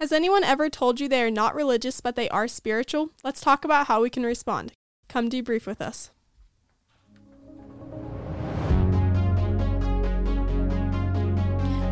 Has anyone ever told you they are not religious but they are spiritual? Let's talk about how we can respond. Come debrief with us.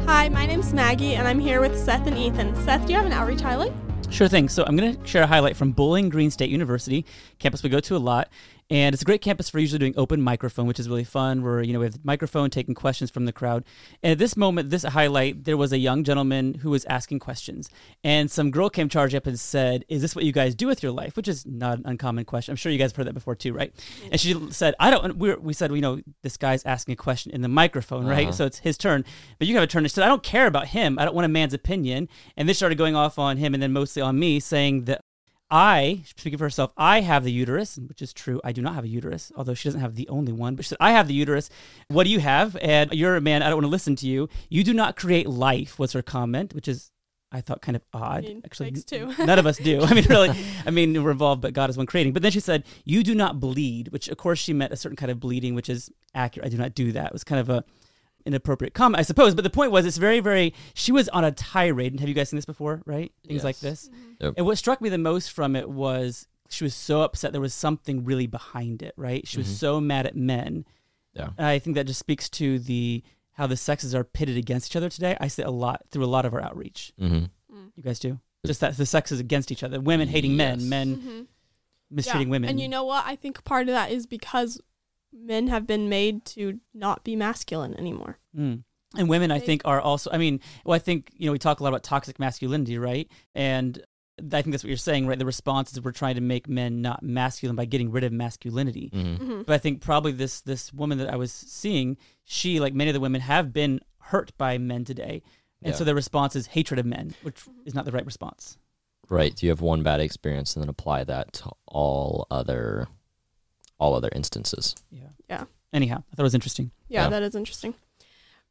Hi, my name's Maggie, and I'm here with Seth and Ethan. Seth, do you have an outreach highlight? Sure thing. So I'm going to share a highlight from Bowling Green State University, campus we go to a lot. And it's a great campus for usually doing open microphone, which is really fun. Where you know we have the microphone taking questions from the crowd. And at this moment, this highlight, there was a young gentleman who was asking questions, and some girl came charging up and said, "Is this what you guys do with your life?" Which is not an uncommon question. I'm sure you guys have heard that before too, right? And she said, "I don't." We, we said, "We know this guy's asking a question in the microphone, right? Uh-huh. So it's his turn, but you have a turn." She said, "I don't care about him. I don't want a man's opinion." And this started going off on him, and then mostly on me, saying that I, speaking for herself, I have the uterus, which is true. I do not have a uterus, although she doesn't have the only one. But she said, I have the uterus. What do you have? And you're a man. I don't want to listen to you. You do not create life, was her comment, which is, I thought, kind of odd. mean, Actually, none of us do. I mean, really, I mean, we're involved, but God is one creating. But then she said, You do not bleed, which, of course, she meant a certain kind of bleeding, which is accurate. I do not do that. It was kind of a inappropriate comment, I suppose. But the point was, it's very, very. She was on a tirade. And have you guys seen this before? Right? Things like Yes. this. Yep. And what struck me the most from it was she was so upset. There was something really behind it. Right? She was Mhm. so mad at men. Yeah. And I think that just speaks to the how the sexes are pitted against each other today. I see a lot through a lot of our outreach. Mm-hmm. You guys do. Just that the sexes against each other. Women hating Yes. men. Men Mm-hmm. mistreating women. And you know what? I think part of that is because men have been made to not be masculine anymore. Mm. And women, I think, are also. I mean, well, I think you know we talk a lot about toxic masculinity, right? And I think that's what you're saying, right? The response is we're trying to make men not masculine by getting rid of masculinity. Mm-hmm. Mm-hmm. But I think probably this this woman that I was seeing, she like many of the women have been hurt by men today, and Yeah. so their response is hatred of men, which is not the right response. Right. Do you have one bad experience and then apply that to all other all other instances. Yeah. Yeah. Anyhow, I thought it was interesting. Yeah, Yeah. that is interesting.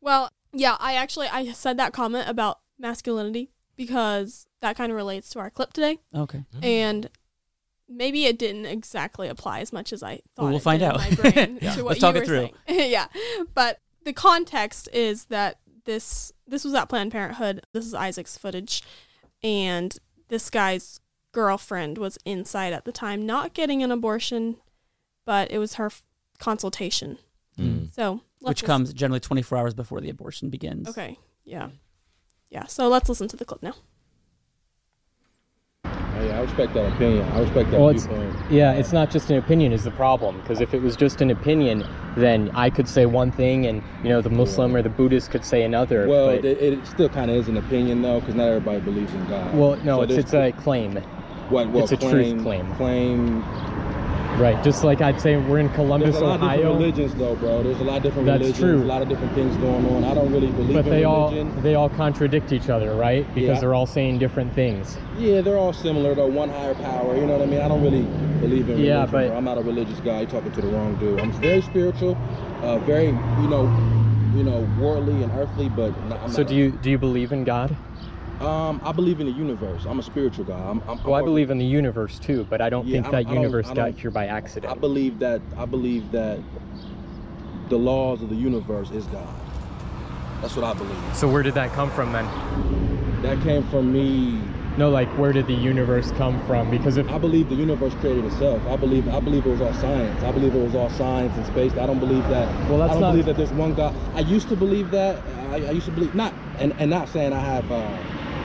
Well, yeah, I actually I said that comment about masculinity because that kind of relates to our clip today, Okay. Mm. and maybe it didn't exactly apply as much as I thought. Well, we'll it find did in out. my brain Yeah. to what Let's you talk it were through. saying. yeah, but the context is that this this was at Planned Parenthood. This is Isaac's footage, and this guy's girlfriend was inside at the time, not getting an abortion, but it was her f- consultation. Mm. So let's Which listen. comes generally 24 hours before the abortion begins. Okay. Yeah. Yeah. So let's listen to the clip now. Hey, I respect that opinion. I respect that Well, it's- viewpoint. Yeah, it's not just an opinion is the problem. Because if it was just an opinion, then I could say one thing, and you know the Muslim or the Buddhist could say another. Well, but, it, it still kind of is an opinion though, because not everybody believes in God. well, no, So it's it's a claim, what, well, it's a truth claim, claim. Right? Just like I'd say we're in Columbus, There's a lot of different religions though, bro. There's a lot of different That's religions. true. A lot of different things going on. I don't really believe in religion. but they all religion. they all contradict each other, right? Because Yeah. they're all saying different things. Yeah, they're all similar though. One higher power. You know what I mean? I don't really believe in religion. Yeah, but- bro. I'm not a religious guy. You're talking to the wrong dude. I'm very spiritual, uh, very you know, you know, worldly and earthly, but I'm So not- do you do you believe in God? Um, I believe in the universe. I'm a spiritual guy. I'm, I'm, Well, I believe in the universe too, but I don't Yeah, think that don't- universe got here by accident. I believe that I believe that the laws of the universe is God. That's what I believe. so where did that come from then? That came from me. No, like where did the universe come from? Because if I believe the universe created itself. I believe I believe it was all science. I believe it was all science and space. I don't believe that. Well, that's I don't not- believe that there's one God. I used to believe that. I, I used to believe not, and, and not saying I have. Uh,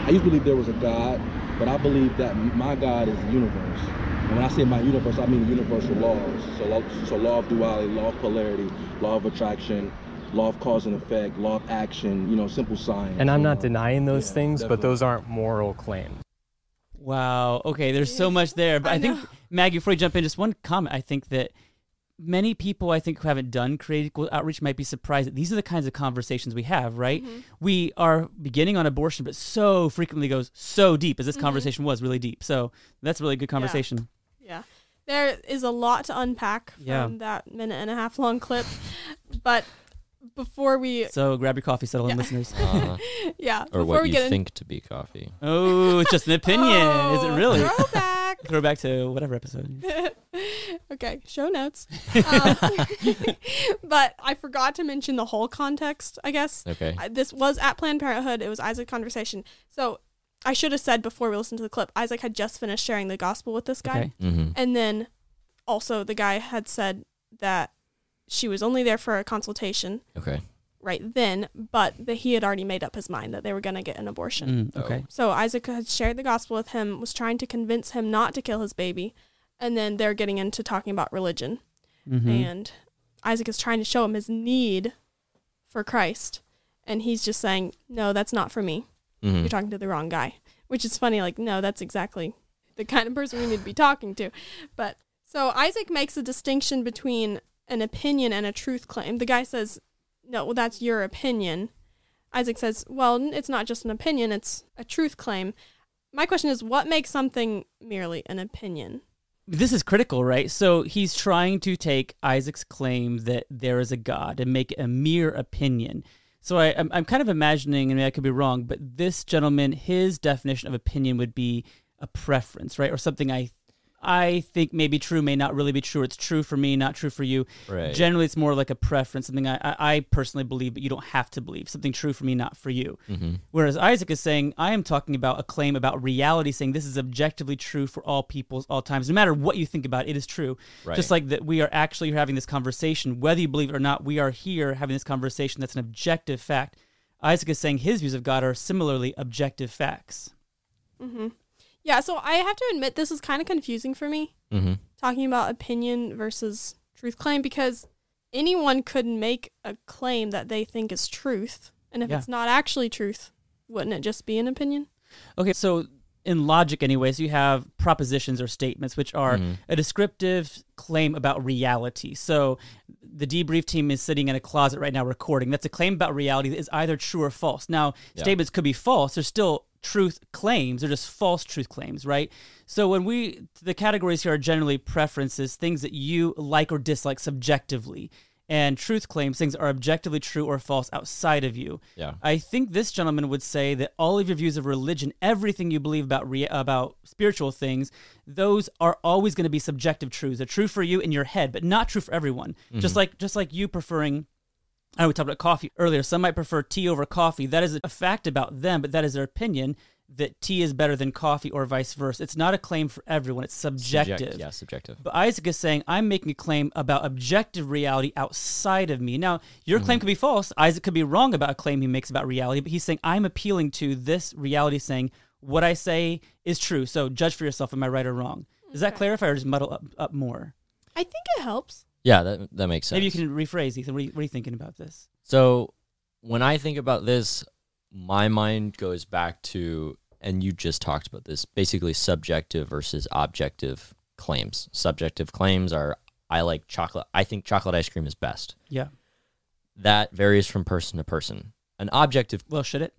I used to believe there was a God, but I believe that my God is the universe. And when I say my universe, I mean universal laws. So, law- so law of duality, law of polarity, law of attraction, law of cause and effect, law of action. You know, simple science. and I'm not know. denying those Yeah, things, but those aren't moral claims. Wow. Okay. There's so much there, but I I, think. Maggie, before you jump in, just one comment. I think that many people, I think, who haven't done creative outreach might be surprised that these are the kinds of conversations we have. Right? Mm-hmm. We are beginning on abortion, but so frequently goes so deep, as this Mhm. conversation was really deep. So that's a really good conversation. Yeah. There is a lot to unpack from Yeah. that minute and a half long clip. But before we So grab your coffee, settle in, listeners. Uh, yeah, or before what we you get in- think to be coffee. Oh, it's just an opinion. Is it Oh, really? Throwback. Throw back to whatever episode. okay, show notes. Um, but I forgot to mention the whole context, I guess. Okay. I- this was at Planned Parenthood. It was Isaac Conversation. So I should have said before we listened to the clip, Isaac had just finished sharing the gospel with this guy. Okay. Mm-hmm. And then also the guy had said that she was only there for a consultation Okay. Right then, but that he had already made up his mind that they were going to get an abortion. Mm, okay. So Isaac had shared the gospel with him, was trying to convince him not to kill his baby, and then they're getting into talking about religion. Mhm. And Isaac is trying to show him his need for Christ, and he's just saying, "No, that's not for me. Mm-hmm. You're talking to the wrong guy." Which is funny. Like, no, that's exactly the kind of person we need to be talking to. But so Isaac makes a distinction between an opinion and a truth claim. The guy says, "No, well, that's your opinion." Isaac says, "Well, it's not just an opinion; it's a truth claim." My question is, what makes something merely an opinion? this is critical, right? So he's trying to take Isaac's claim that there is a God and make it a mere opinion. So I, I'm, I'm kind of imagining, and I could be wrong, but this gentleman, his definition of opinion would be a preference, right, or something I, I think may be true, may not really be true. It's true for me, not true for you. Right. Generally, it's more like a preference, something I, I, I personally believe, but you don't have to believe. Something true for me, not for you. mm-hmm. Whereas Isaac is saying, I am talking about a claim about reality, saying this is objectively true for all peoples, all times. No matter what you think about it, it is true. Right. Just like that, we are actually having this conversation, whether you believe it or not, we are here having this conversation. That's an objective fact. Isaac is saying his views of God are similarly objective facts. hmm Yeah, so I have to admit this is kind of confusing for me. Mm-hmm. talking about opinion versus truth claim because anyone could make a claim that they think is truth. And if Yeah. it's not actually truth, wouldn't it just be an opinion? Okay, so in logic, anyways, you have propositions or statements, which are Mhm. a descriptive claim about reality. So the debrief team is sitting in a closet right now recording. That's a claim about reality that is either true or false. Now, Yeah. statements could be false. They're still truth claims. They're just false truth claims, right? So when we, the categories here are generally preferences, things that you like or dislike subjectively. And truth claims, things are objectively true or false outside of you. Yeah. I think this gentleman would say that all of your views of religion, everything you believe about rea- about spiritual things, those are always going to be subjective truths. They're true for you in your head, but not true for everyone. Mm-hmm. Just like just like you preferring. I know we talked about coffee earlier. Some might prefer tea over coffee. That is a fact about them, but that is their opinion that tea is better than coffee or vice versa. It's not a claim for everyone. It's subjective. Subject- yeah, subjective. But Isaac is saying, I'm making a claim about objective reality outside of me. Now, your claim mm-hmm. could be false. Isaac could be wrong about a claim he makes about reality, but he's saying, I'm appealing to this reality, saying, what I say is true. So judge for yourself. Am I right or wrong? Does that Okay. clarify or just muddle up, up more? I think it helps. Yeah, that that makes sense. Maybe you can rephrase, Ethan. What are you, what are you thinking about this? So when I think about this, my mind goes back to, and you just talked about this, basically subjective versus objective claims. Subjective claims are, I like chocolate. I think chocolate ice cream is best. Yeah. That varies from person to person. An objective. Well, should it?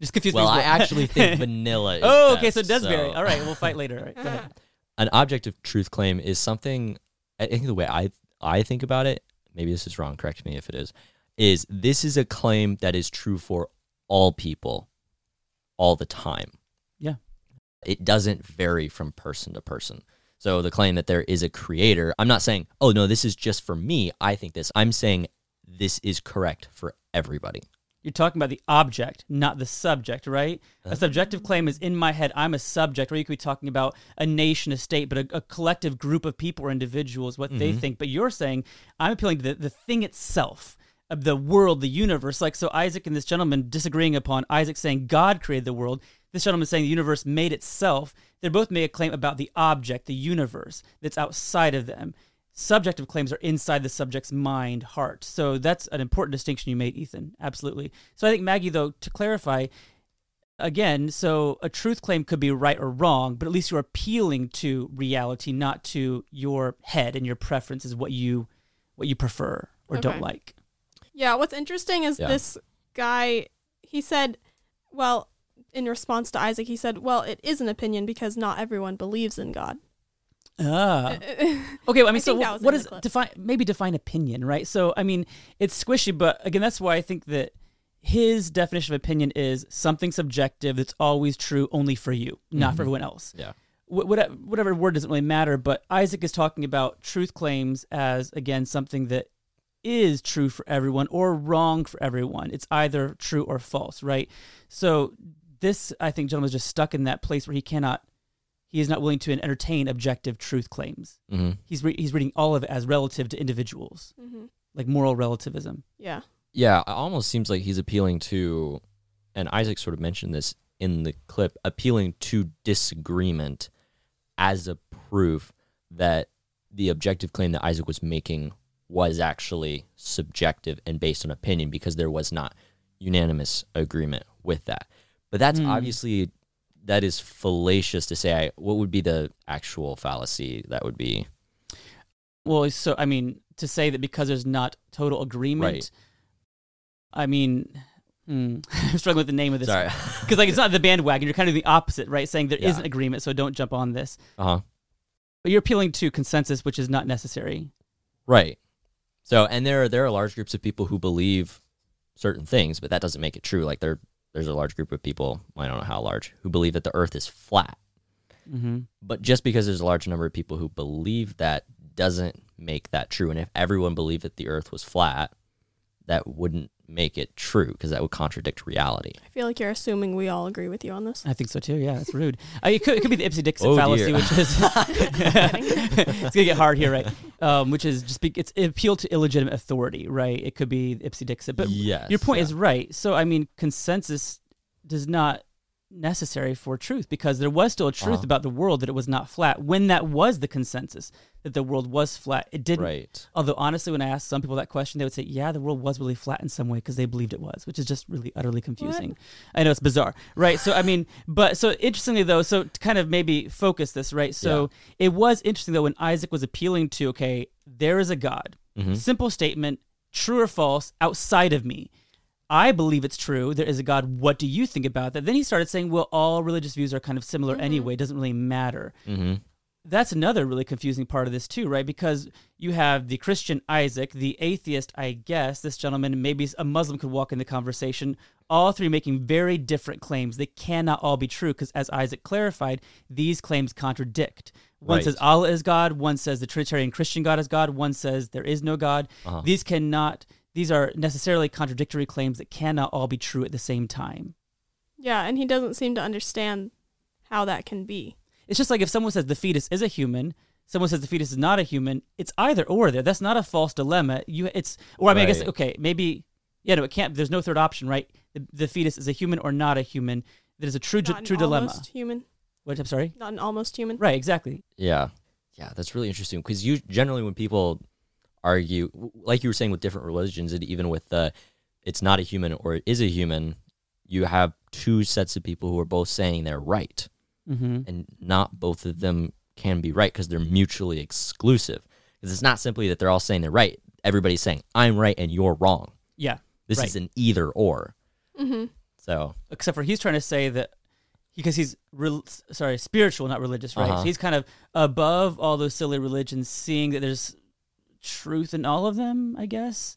Just confuse Well, things I actually think vanilla. Is oh, okay. best, So it does vary. All right. We'll fight later. All right. Go ahead. an objective truth claim is something I think the way I I think about it, maybe this is wrong, correct me if it is, is this is a claim that is true for all people all the time. Yeah. It doesn't vary from person to person. So the claim that there is a creator, I'm not saying, "Oh no, this is just for me. I think this." I'm saying this is correct for everybody. You're talking about the object, not the subject, right? A uh-huh. subjective claim is in my head, I'm a subject, or you could be talking about a nation, a state, but a, a collective group of people or individuals, what they mm-hmm. think. But you're saying, I'm appealing to the, the thing itself, of the world, the universe. Like, so Isaac and this gentleman disagreeing upon Isaac saying God created the world, this gentleman saying the universe made itself. They both make a claim about the object, the universe, that's outside of them subjective claims are inside the subject's mind, heart. So that's an important distinction you made, Ethan. Absolutely. So I think, Maggie, though, to clarify, again, so a truth claim could be right or wrong, but at least you're appealing to reality, not to your head and your preferences, what you what you prefer or Okay. don't like. Yeah, what's interesting is Yeah. this guy, he said, well, in response to Isaac, he said, well, it is an opinion because not everyone believes in God. Ah. Okay, well, I mean, I so think that wh- was what in is the clip. define? Maybe define opinion, right? So, I mean, it's squishy, but again, that's why I think that his definition of opinion is something subjective that's always true only for you, not for everyone else. Yeah. Wh- whatever, whatever word doesn't really matter. But Isaac is talking about truth claims as again something that is true for everyone or wrong for everyone. It's either true or false, right? So this I think gentleman is just stuck in that place where he cannot, he is not willing to entertain objective truth claims. hmm He's re- he's reading all of it as relative to individuals, hmm like moral relativism. Yeah. Yeah, it almost seems like he's appealing to, and Isaac sort of mentioned this in the clip, appealing to disagreement as a proof that the objective claim that Isaac was making was actually subjective and based on opinion because there was not unanimous agreement with that. But that's Hmm. obviously that is fallacious to say. I, what would be the actual fallacy? That would be Well, so I mean, to say that because there's not total agreement, Right. I mean, hmm, I'm struggling with the name of this because like it's not the bandwagon. You're kind of the opposite, right? Saying there Yeah. not agreement, so don't jump on this. uh huh. But you're appealing to consensus, which is not necessary. Right. So, and there are, there are large groups of people who believe certain things, but that doesn't make it true. Like there, there's a large group of people, I don't know how large, who believe that the Earth is flat. Mm-hmm. But just because there's a large number of people who believe that doesn't make that true. And if everyone believed that the Earth was flat, that wouldn't make it true because that would contradict reality. I feel like you're assuming we all agree with you on this. I think so too. Yeah, that's rude. Uh, it, could, it could be the Ipse Dixit Oh, fallacy, dear. which is it's gonna get hard here, right? Um, which is just be, it's it appeal to illegitimate authority, right? It could be Ipse Dixit, but yes, your point yeah. is right. So I mean, consensus does not necessary for truth because there was still a truth Uh-huh. about the world that it was not flat when that was the consensus that the world was flat. It didn't. right. Although honestly, when I asked some people that question, they would say, "Yeah, the world was really flat in some way because they believed it was," which is just really utterly confusing. I know it's bizarre, right? So I mean, but so interestingly though, so to kind of maybe focus this, right? So it was interesting though when Isaac was appealing to, okay, there is a God. Mhm. Simple statement, true or false, outside of me. I believe it's true. There is a God. What do you think about that? Then he started saying, well, all religious views are kind of similar anyway. It doesn't really matter hmm that's another really confusing part of this too, right? Because you have the Christian Isaac, the atheist, I guess, this gentleman, maybe a Muslim could walk in the conversation, all three making very different claims. They cannot all be true because, as Isaac clarified, these claims contradict. One Right. says Allah is God, one says the Trinitarian Christian God is God, one says there is no God. Uh-huh. These cannot, these are necessarily contradictory claims that cannot all be true at the same time. Yeah, and he doesn't seem to understand how that can be. It's just like if someone says the fetus is a human, someone says the fetus is not a human. It's either or there. That's not a false dilemma. You, it's or I mean, I guess okay, maybe yeah, no, it can't. There's no third option, right? The, the fetus is a human or not a human. That is a true Not an true dilemma. almost human. What I'm sorry. Not an almost human. Right, exactly. Yeah. Yeah, that's really interesting because you generally when people argue, like you were saying with different religions, and even with the it's not a human or it is a human, you have two sets of people who are both saying they're right, Mm-hmm. and not both of them can be right because they're mutually exclusive. Because it's not simply that they're all saying they're right. Everybody's saying I'm right and you're wrong. Yeah, This Right. is an either or. Mm-hmm. So except for he's trying to say that because he's rel sorry spiritual, not religious, right? Uh-huh. So he's kind of above all those silly religions, seeing that there's truth in all of them. I guess.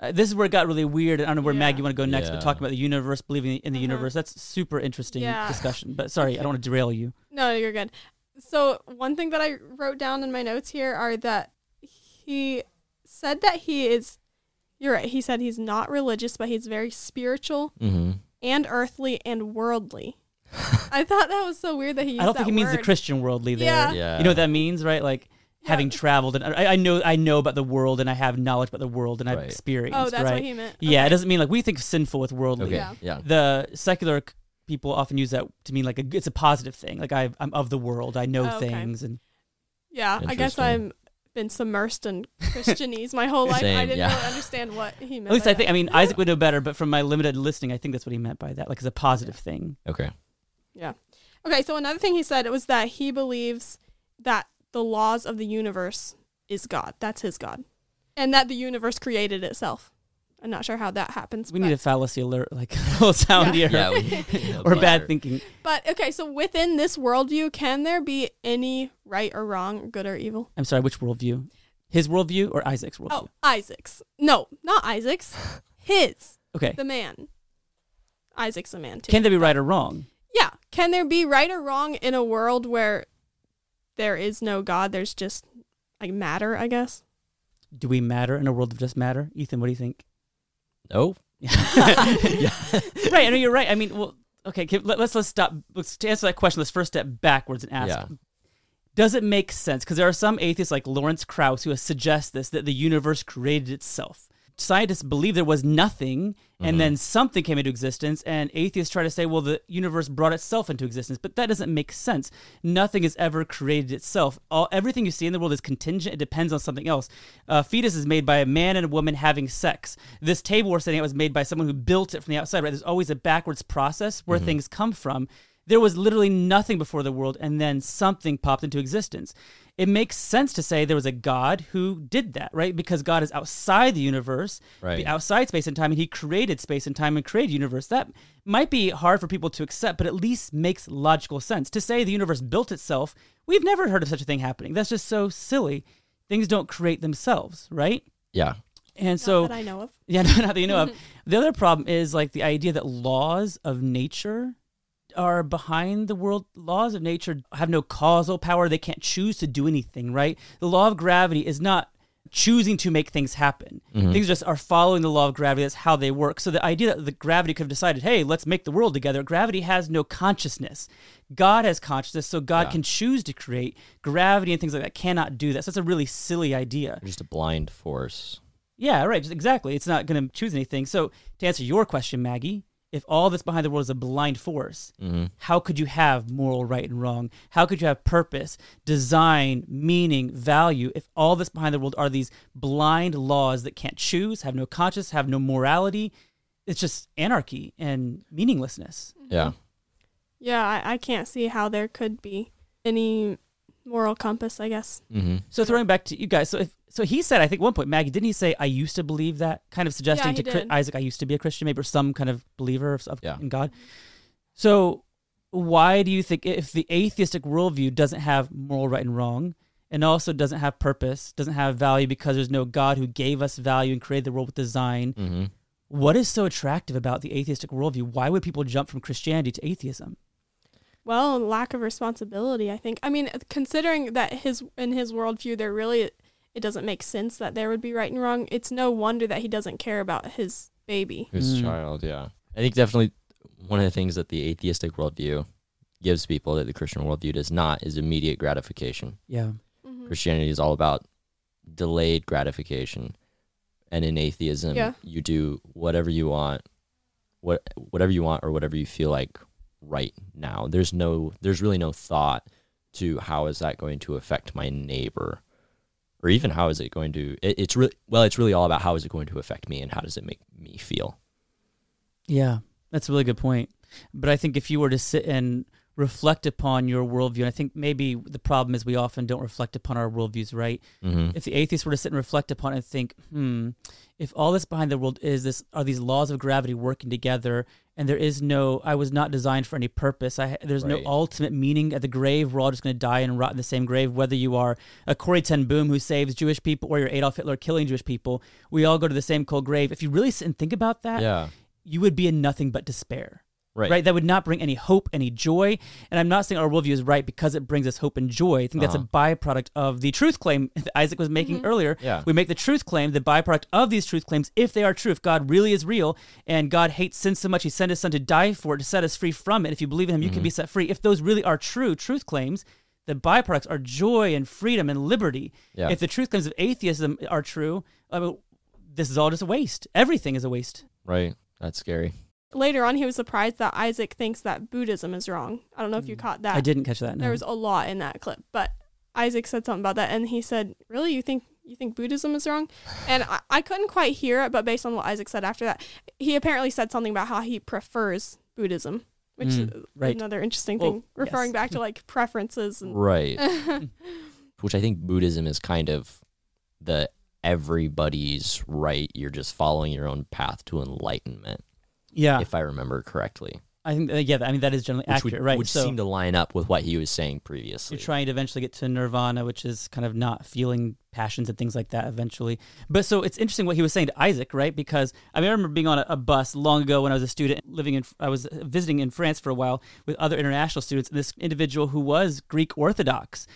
Uh, this is where it got really weird. I don't know where Yeah. Maggie want to go next, Yeah. but talking about the universe, believing in the Uh-huh. universe, that's super interesting Yeah. discussion. But sorry, I don't want to derail you. No, you're good. So one thing that I wrote down in my notes here are that he said that he is. You're right. He said he's not religious, but he's very spiritual mhm. and earthly and worldly. I thought that was so weird that he used I don't that think he means the. Christian worldly there. Yeah. yeah, You know what that means, right? Like having Yeah. traveled and I, I know I know about the world and I have knowledge about the world and I've experienced. Oh, that's right? what he meant. Yeah, it doesn't mean like we think sinful with worldly. Okay. Yeah. Yeah. the secular c- people often use that to mean like a, it's a positive thing. Like I, I'm of the world. I know Oh, okay. things, and Yeah, I guess I'm been submersed in Christianese my whole life. I didn't yeah. really understand what he meant. at least by I think. I mean, Isaac would know better, but from my limited listening, I think that's what he meant by that. Like as a positive thing. Okay. Yeah. Okay, so another thing he said was that he believes that the laws of the universe is God. That's his God, and that the universe created itself. I'm not sure how that happens. We but, need a fallacy alert, like a little sound Yeah. here, Yeah. We, or yeah. bad thinking. But okay, so within this worldview, can there be any right or wrong, good or evil? I'm sorry, which worldview? His worldview or Isaac's worldview? Oh, Isaac's. No, not Isaac's. His. okay. The man. Isaac's a man too. Can there be right or wrong? Yeah. Can there be right or wrong in a world where there is no God? There's just like matter, I guess. Do we matter in a world of just matter? Ethan, what do you think? No. right. I know you're right. I mean, well, okay, okay, let, us let's stop. Let's to answer that question. Let's first step backwards and ask: Yeah. Does it make sense? Because there are some atheists like Lawrence Krauss who has suggest this that the universe created itself. Scientists believe there was nothing, and mm-hmm. then something came into existence, and atheists try to say, well, the universe brought itself into existence, but that doesn't make sense. Nothing has ever created itself. All everything you see in the world is contingent; it depends on something else. A fetus is made by a man and a woman having sex. This table we're sitting at was made by someone who built it from the outside. Right? There's always a backwards process where mm-hmm. things come from. There was literally nothing before the world, and then something popped into existence. It makes sense to say there was a God who did that, right? Because God is outside the universe, Right. the outside space and time, and He created space and time and created universe. That might be hard for people to accept, but at least makes logical sense. To say the universe built itself, we've never heard of such a thing happening. That's just so silly. Things don't create themselves, right? Yeah. And Not so that I know of. yeah, no, not that you know of. The other problem is like the idea that laws of nature are behind the world. Laws of nature have no causal power. They can't choose to do anything, right? The law of gravity is not choosing to make things happen. Mm-hmm. Things just are following the law of gravity. That's how they work. So the idea that the gravity could have decided, hey, let's make the world together. Gravity has no consciousness. God has consciousness, so God Yeah. can choose to create. Gravity and things like that cannot do that. So that's a really silly idea. Just a blind force. Yeah, right. Exactly. It's not going to choose anything. So to answer your question, Maggie, if all that's behind the world is a blind force, hmm how could you have moral right and wrong? How could you have purpose, design, meaning, value if all that's behind the world are these blind laws that can't choose, have no conscience, have no morality? It's just anarchy and meaninglessness. Yeah. Yeah, I, I can't see how there could be any moral compass, I guess. hmm So throwing back to you guys, so if so he said, I think at one point, Maggie, didn't he say, I used to believe that? Kind of suggesting he to Chri- did. Isaac, I used to be a Christian, maybe, or some kind of believer of, of Yeah. in God. So why do you think, if the atheistic worldview doesn't have moral right and wrong, and also doesn't have purpose, doesn't have value because there's no God who gave us value and created the world with design, hmm what is so attractive about the atheistic worldview? Why would people jump from Christianity to atheism? Well, lack of responsibility, I think. I mean, considering that his in his worldview, there really it doesn't make sense that there would be right and wrong. It's no wonder that he doesn't care about his baby. His Mm. child, yeah. I think definitely one of the things that the atheistic worldview gives people that the Christian worldview does not is immediate gratification. Yeah. Mhm. Christianity is all about delayed gratification. And in atheism, Yeah. you do whatever you want, what whatever you want or whatever you feel like right now. There's no there's really no thought to how is that going to affect my neighbor or even how is it going to it, it's really well it's really all about how is it going to affect me and how does it make me feel. Yeah, that's a really good point. But I think if you were to sit and reflect upon your worldview, and I think maybe the problem is we often don't reflect upon our worldviews, right? Mhm. If the atheist were to sit and reflect upon it and think, hmm, if all this behind the world is this, are these laws of gravity working together, and there is no, I was not designed for any purpose. I, there's no ultimate meaning at the grave. We're all just going to die and rot in the same grave, whether you are a Corrie Ten Boom who saves Jewish people or you're Adolf Hitler killing Jewish people. We all go to the same cold grave. If you really sit and think about that, Yeah. you would be in nothing but despair. Right. That would not bring any hope, any joy. And I'm not saying our worldview is right because it brings us hope and joy. I think that's Uh-huh. a byproduct of the truth claim that Isaac was making earlier. Yeah. We make the truth claim, the byproduct of these truth claims, if they are true, if God really is real and God hates sin so much, he sent his son to die for it, to set us free from it. If you believe in him, you can be Mm-hmm. set free. If those really are true truth claims, the byproducts are joy and freedom and liberty. Yeah. If the truth claims of atheism are true, I mean, this is all just a waste. Everything is a waste. Right. That's scary. Later on, he was surprised that Isaac thinks that Buddhism is wrong. I don't know if you caught that. I didn't catch that. No. There was a lot in that clip, but Isaac said something about that, and he said, "Really, you think you think Buddhism is wrong?" And I, I couldn't quite hear it, but based on what Isaac said after that, he apparently said something about how he prefers Buddhism, which Mm, is right. another interesting Well, thing, referring yes. back to like preferences and Right. Which I think Buddhism is kind of the everybody's right. You're just following your own path to enlightenment, yeah. if I remember correctly. I think, uh, yeah, I mean, that is generally Which accurate, would, right? Which so seemed to line up with what he was saying previously. you're trying to eventually get to nirvana, which is kind of not feeling passions and things like that eventually. But so it's interesting what he was saying to Isaac, right? Because I, mean, I remember being on a, a bus long ago when I was a student living in, I was visiting in France for a while with other international students. And this individual who was Greek Orthodox,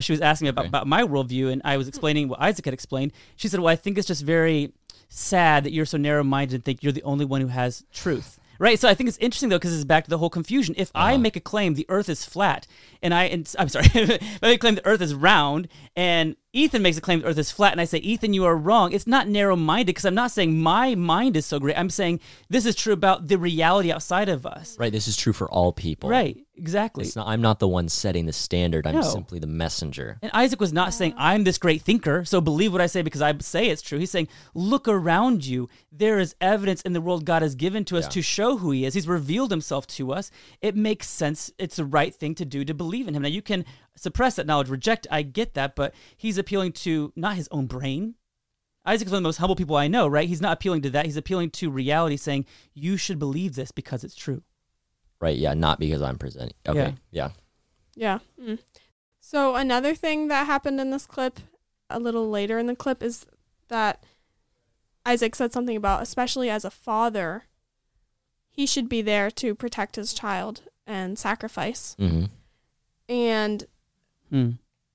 she was asking me about, Okay. about my worldview, and I was explaining what Isaac had explained. She said, Well, I think it's just very sad that you're so narrow minded and think you're the only one who has truth. Right. So I think it's interesting though because it's back to the whole confusion. If I Uh-huh. make a claim the Earth is flat, and I, and, I'm sorry, if I make a claim the Earth is round, and Ethan makes a claim the Earth is flat, and I say Ethan, you are wrong. It's not narrow-minded because I'm not saying my mind is so great. I'm saying this is true about the reality outside of us. Right. This is true for all people. Right. Exactly. It's not, I'm not the one setting the standard. I'm No. simply the messenger. And Isaac was not saying, I'm this great thinker, so believe what I say because I say it's true. He's saying, look around you. There is evidence in the world God has given to us Yeah. to show who He is. He's revealed Himself to us. It makes sense. It's the right thing to do to believe in Him. Now, you can suppress that knowledge, reject. I get that, but He's appealing to not His own brain. Isaac's one of the most humble people I know, right? He's not appealing to that. He's appealing to reality, saying, you should believe this because it's true. Right. Yeah. Not because I'm presenting. Okay. Yeah. Yeah. Mm. So another thing that happened in this clip, a little later in the clip, is that Isaac said something about, especially as a father, he should be there to protect his child and sacrifice. hmm And Hmm.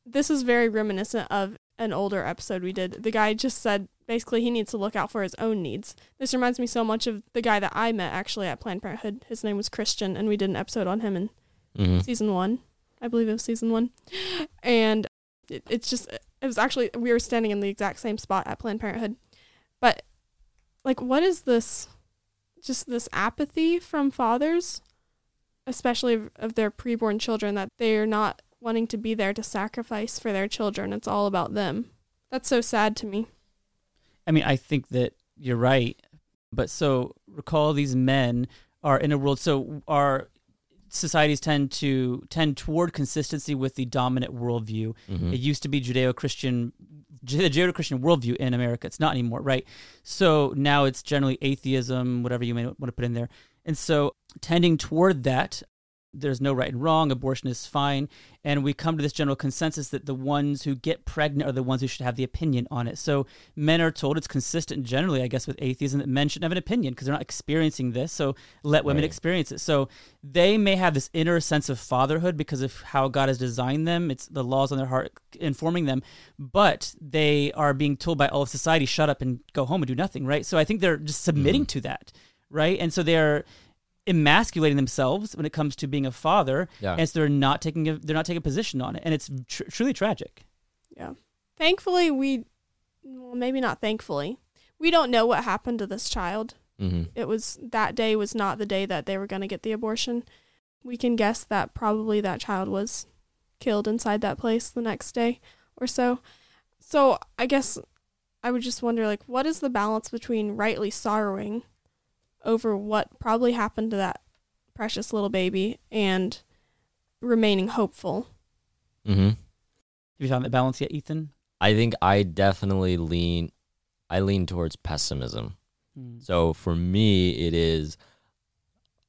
this is very reminiscent of an older episode we did. The guy just said basically he needs to look out for his own needs. This reminds me so much of the guy that I met actually at Planned Parenthood. His name was Christian, and we did an episode on him in hmm season one. I believe it was season one. And it, it's just, it was actually, we were standing in the exact same spot at Planned Parenthood. But, like, what is this, just this apathy from fathers, especially of, of their preborn children, that they're not wanting to be there to sacrifice for their children? It's all about them. That's so sad to me. I mean, I think that you're right. But so recall these men are in a world so our societies tend to tend toward consistency with the dominant worldview. hmm It used to be Judeo-Christian the Judeo-Christian worldview in America. It's not anymore, right? So now it's generally atheism, whatever you may want to put in there. And so tending toward that, there's no right and wrong, abortion is fine, and we come to this general consensus that the ones who get pregnant are the ones who should have the opinion on it. So men are told it's consistent generally, I guess, with atheism that men shouldn't have an opinion because they're not experiencing this. So let women Right. experience it. So they may have this inner sense of fatherhood because of how God has designed them. It's the laws on their heart informing them, but they are being told by all of society, shut up and go home and do nothing, right? So I think they're just submitting mm. to that, right? And so they're emasculating themselves when it comes to being a father, Yeah. and so they're not taking a, they're not taking a position on it, and it's tr- truly tragic. Yeah. Thankfully, we, well, maybe not thankfully, we don't know what happened to this child. hmm it was that day was not the day that they were going to get the abortion. We can guess that probably that child was killed inside that place the next day or so. So I guess I would just wonder like what is the balance between rightly sorrowing over what probably happened to that precious little baby and remaining hopeful? Mm-hmm. Have you found that balance yet, Ethan? I think I definitely lean. I lean towards pessimism. Hmm. So for me, it is.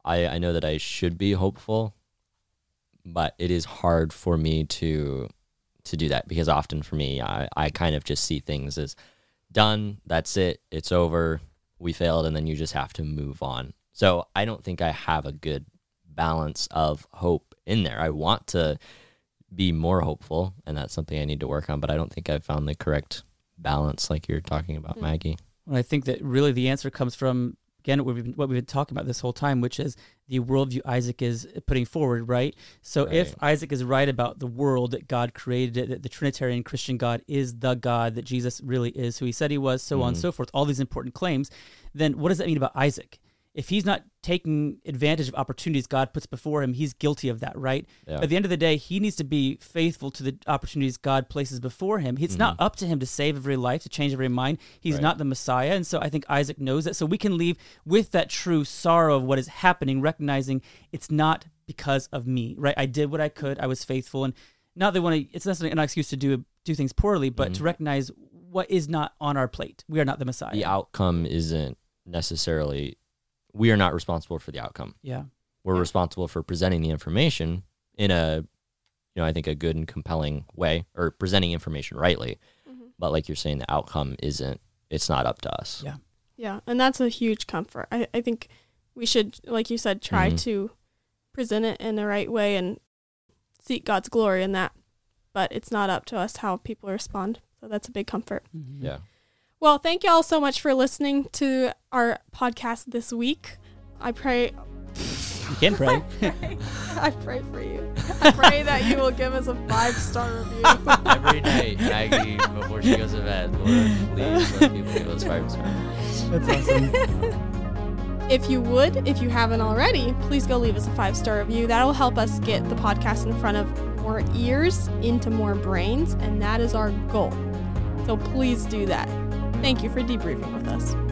I I know that I should be hopeful, but it is hard for me to to do that because often for me, I I kind of just see things as done. That's it. It's over. We failed, and then you just have to move on. So I don't think I have a good balance of hope in there. I want to be more hopeful, and that's something I need to work on. But I don't think I've found the correct balance, like you're talking about, Mm. Maggie. Well, I think that really the answer comes from again what we've been, what we've been talking about this whole time, which is the worldview Isaac is putting forward, right? So if Isaac is right about the world that God created, it, that the Trinitarian Christian God is the God that Jesus really is, who He said He was, so on and Mhm. so forth, all these important claims, then what does that mean about Isaac? If he's not taking advantage of opportunities God puts before him, he's guilty of that, right? Yeah. At the end of the day, he needs to be faithful to the opportunities God places before him. It's not mm-hmm. up to him to save every life, to change every mind. He's Right. not the Messiah. And so I think Isaac knows that. So we can leave with that true sorrow of what is happening, recognizing it's not because of me, right? I did what I could, I was faithful. And not that want to, it's necessarily an excuse to do, do things poorly, but to mm-hmm. recognize what is not on our plate. We are not the Messiah. the outcome isn't necessarily we are not responsible for the outcome yeah. we're Yeah. responsible for presenting the information in a you know i think a good and compelling way or presenting information rightly Mhm. but like you're saying the outcome isn't it's not up to us Yeah. Yeah, and that's a huge comfort. I, I think we should, like you said, try Mhm. to present it in the right way and seek God's glory in that. But it's not up to us how people respond. So that's a big comfort. Mhm. yeah Well, thank you all so much for listening to our podcast this week. I pray You can pray. I pray for you. I pray that you will give us a five star review. Every night, Maggie, before she goes to bed, Lord, please let people give us five stars. That's awesome. If you would, if you haven't already, please go leave us a five star review. That'll help us get the podcast in front of more ears, into more brains, and that is our goal. So please do that. Thank you for debriefing with us.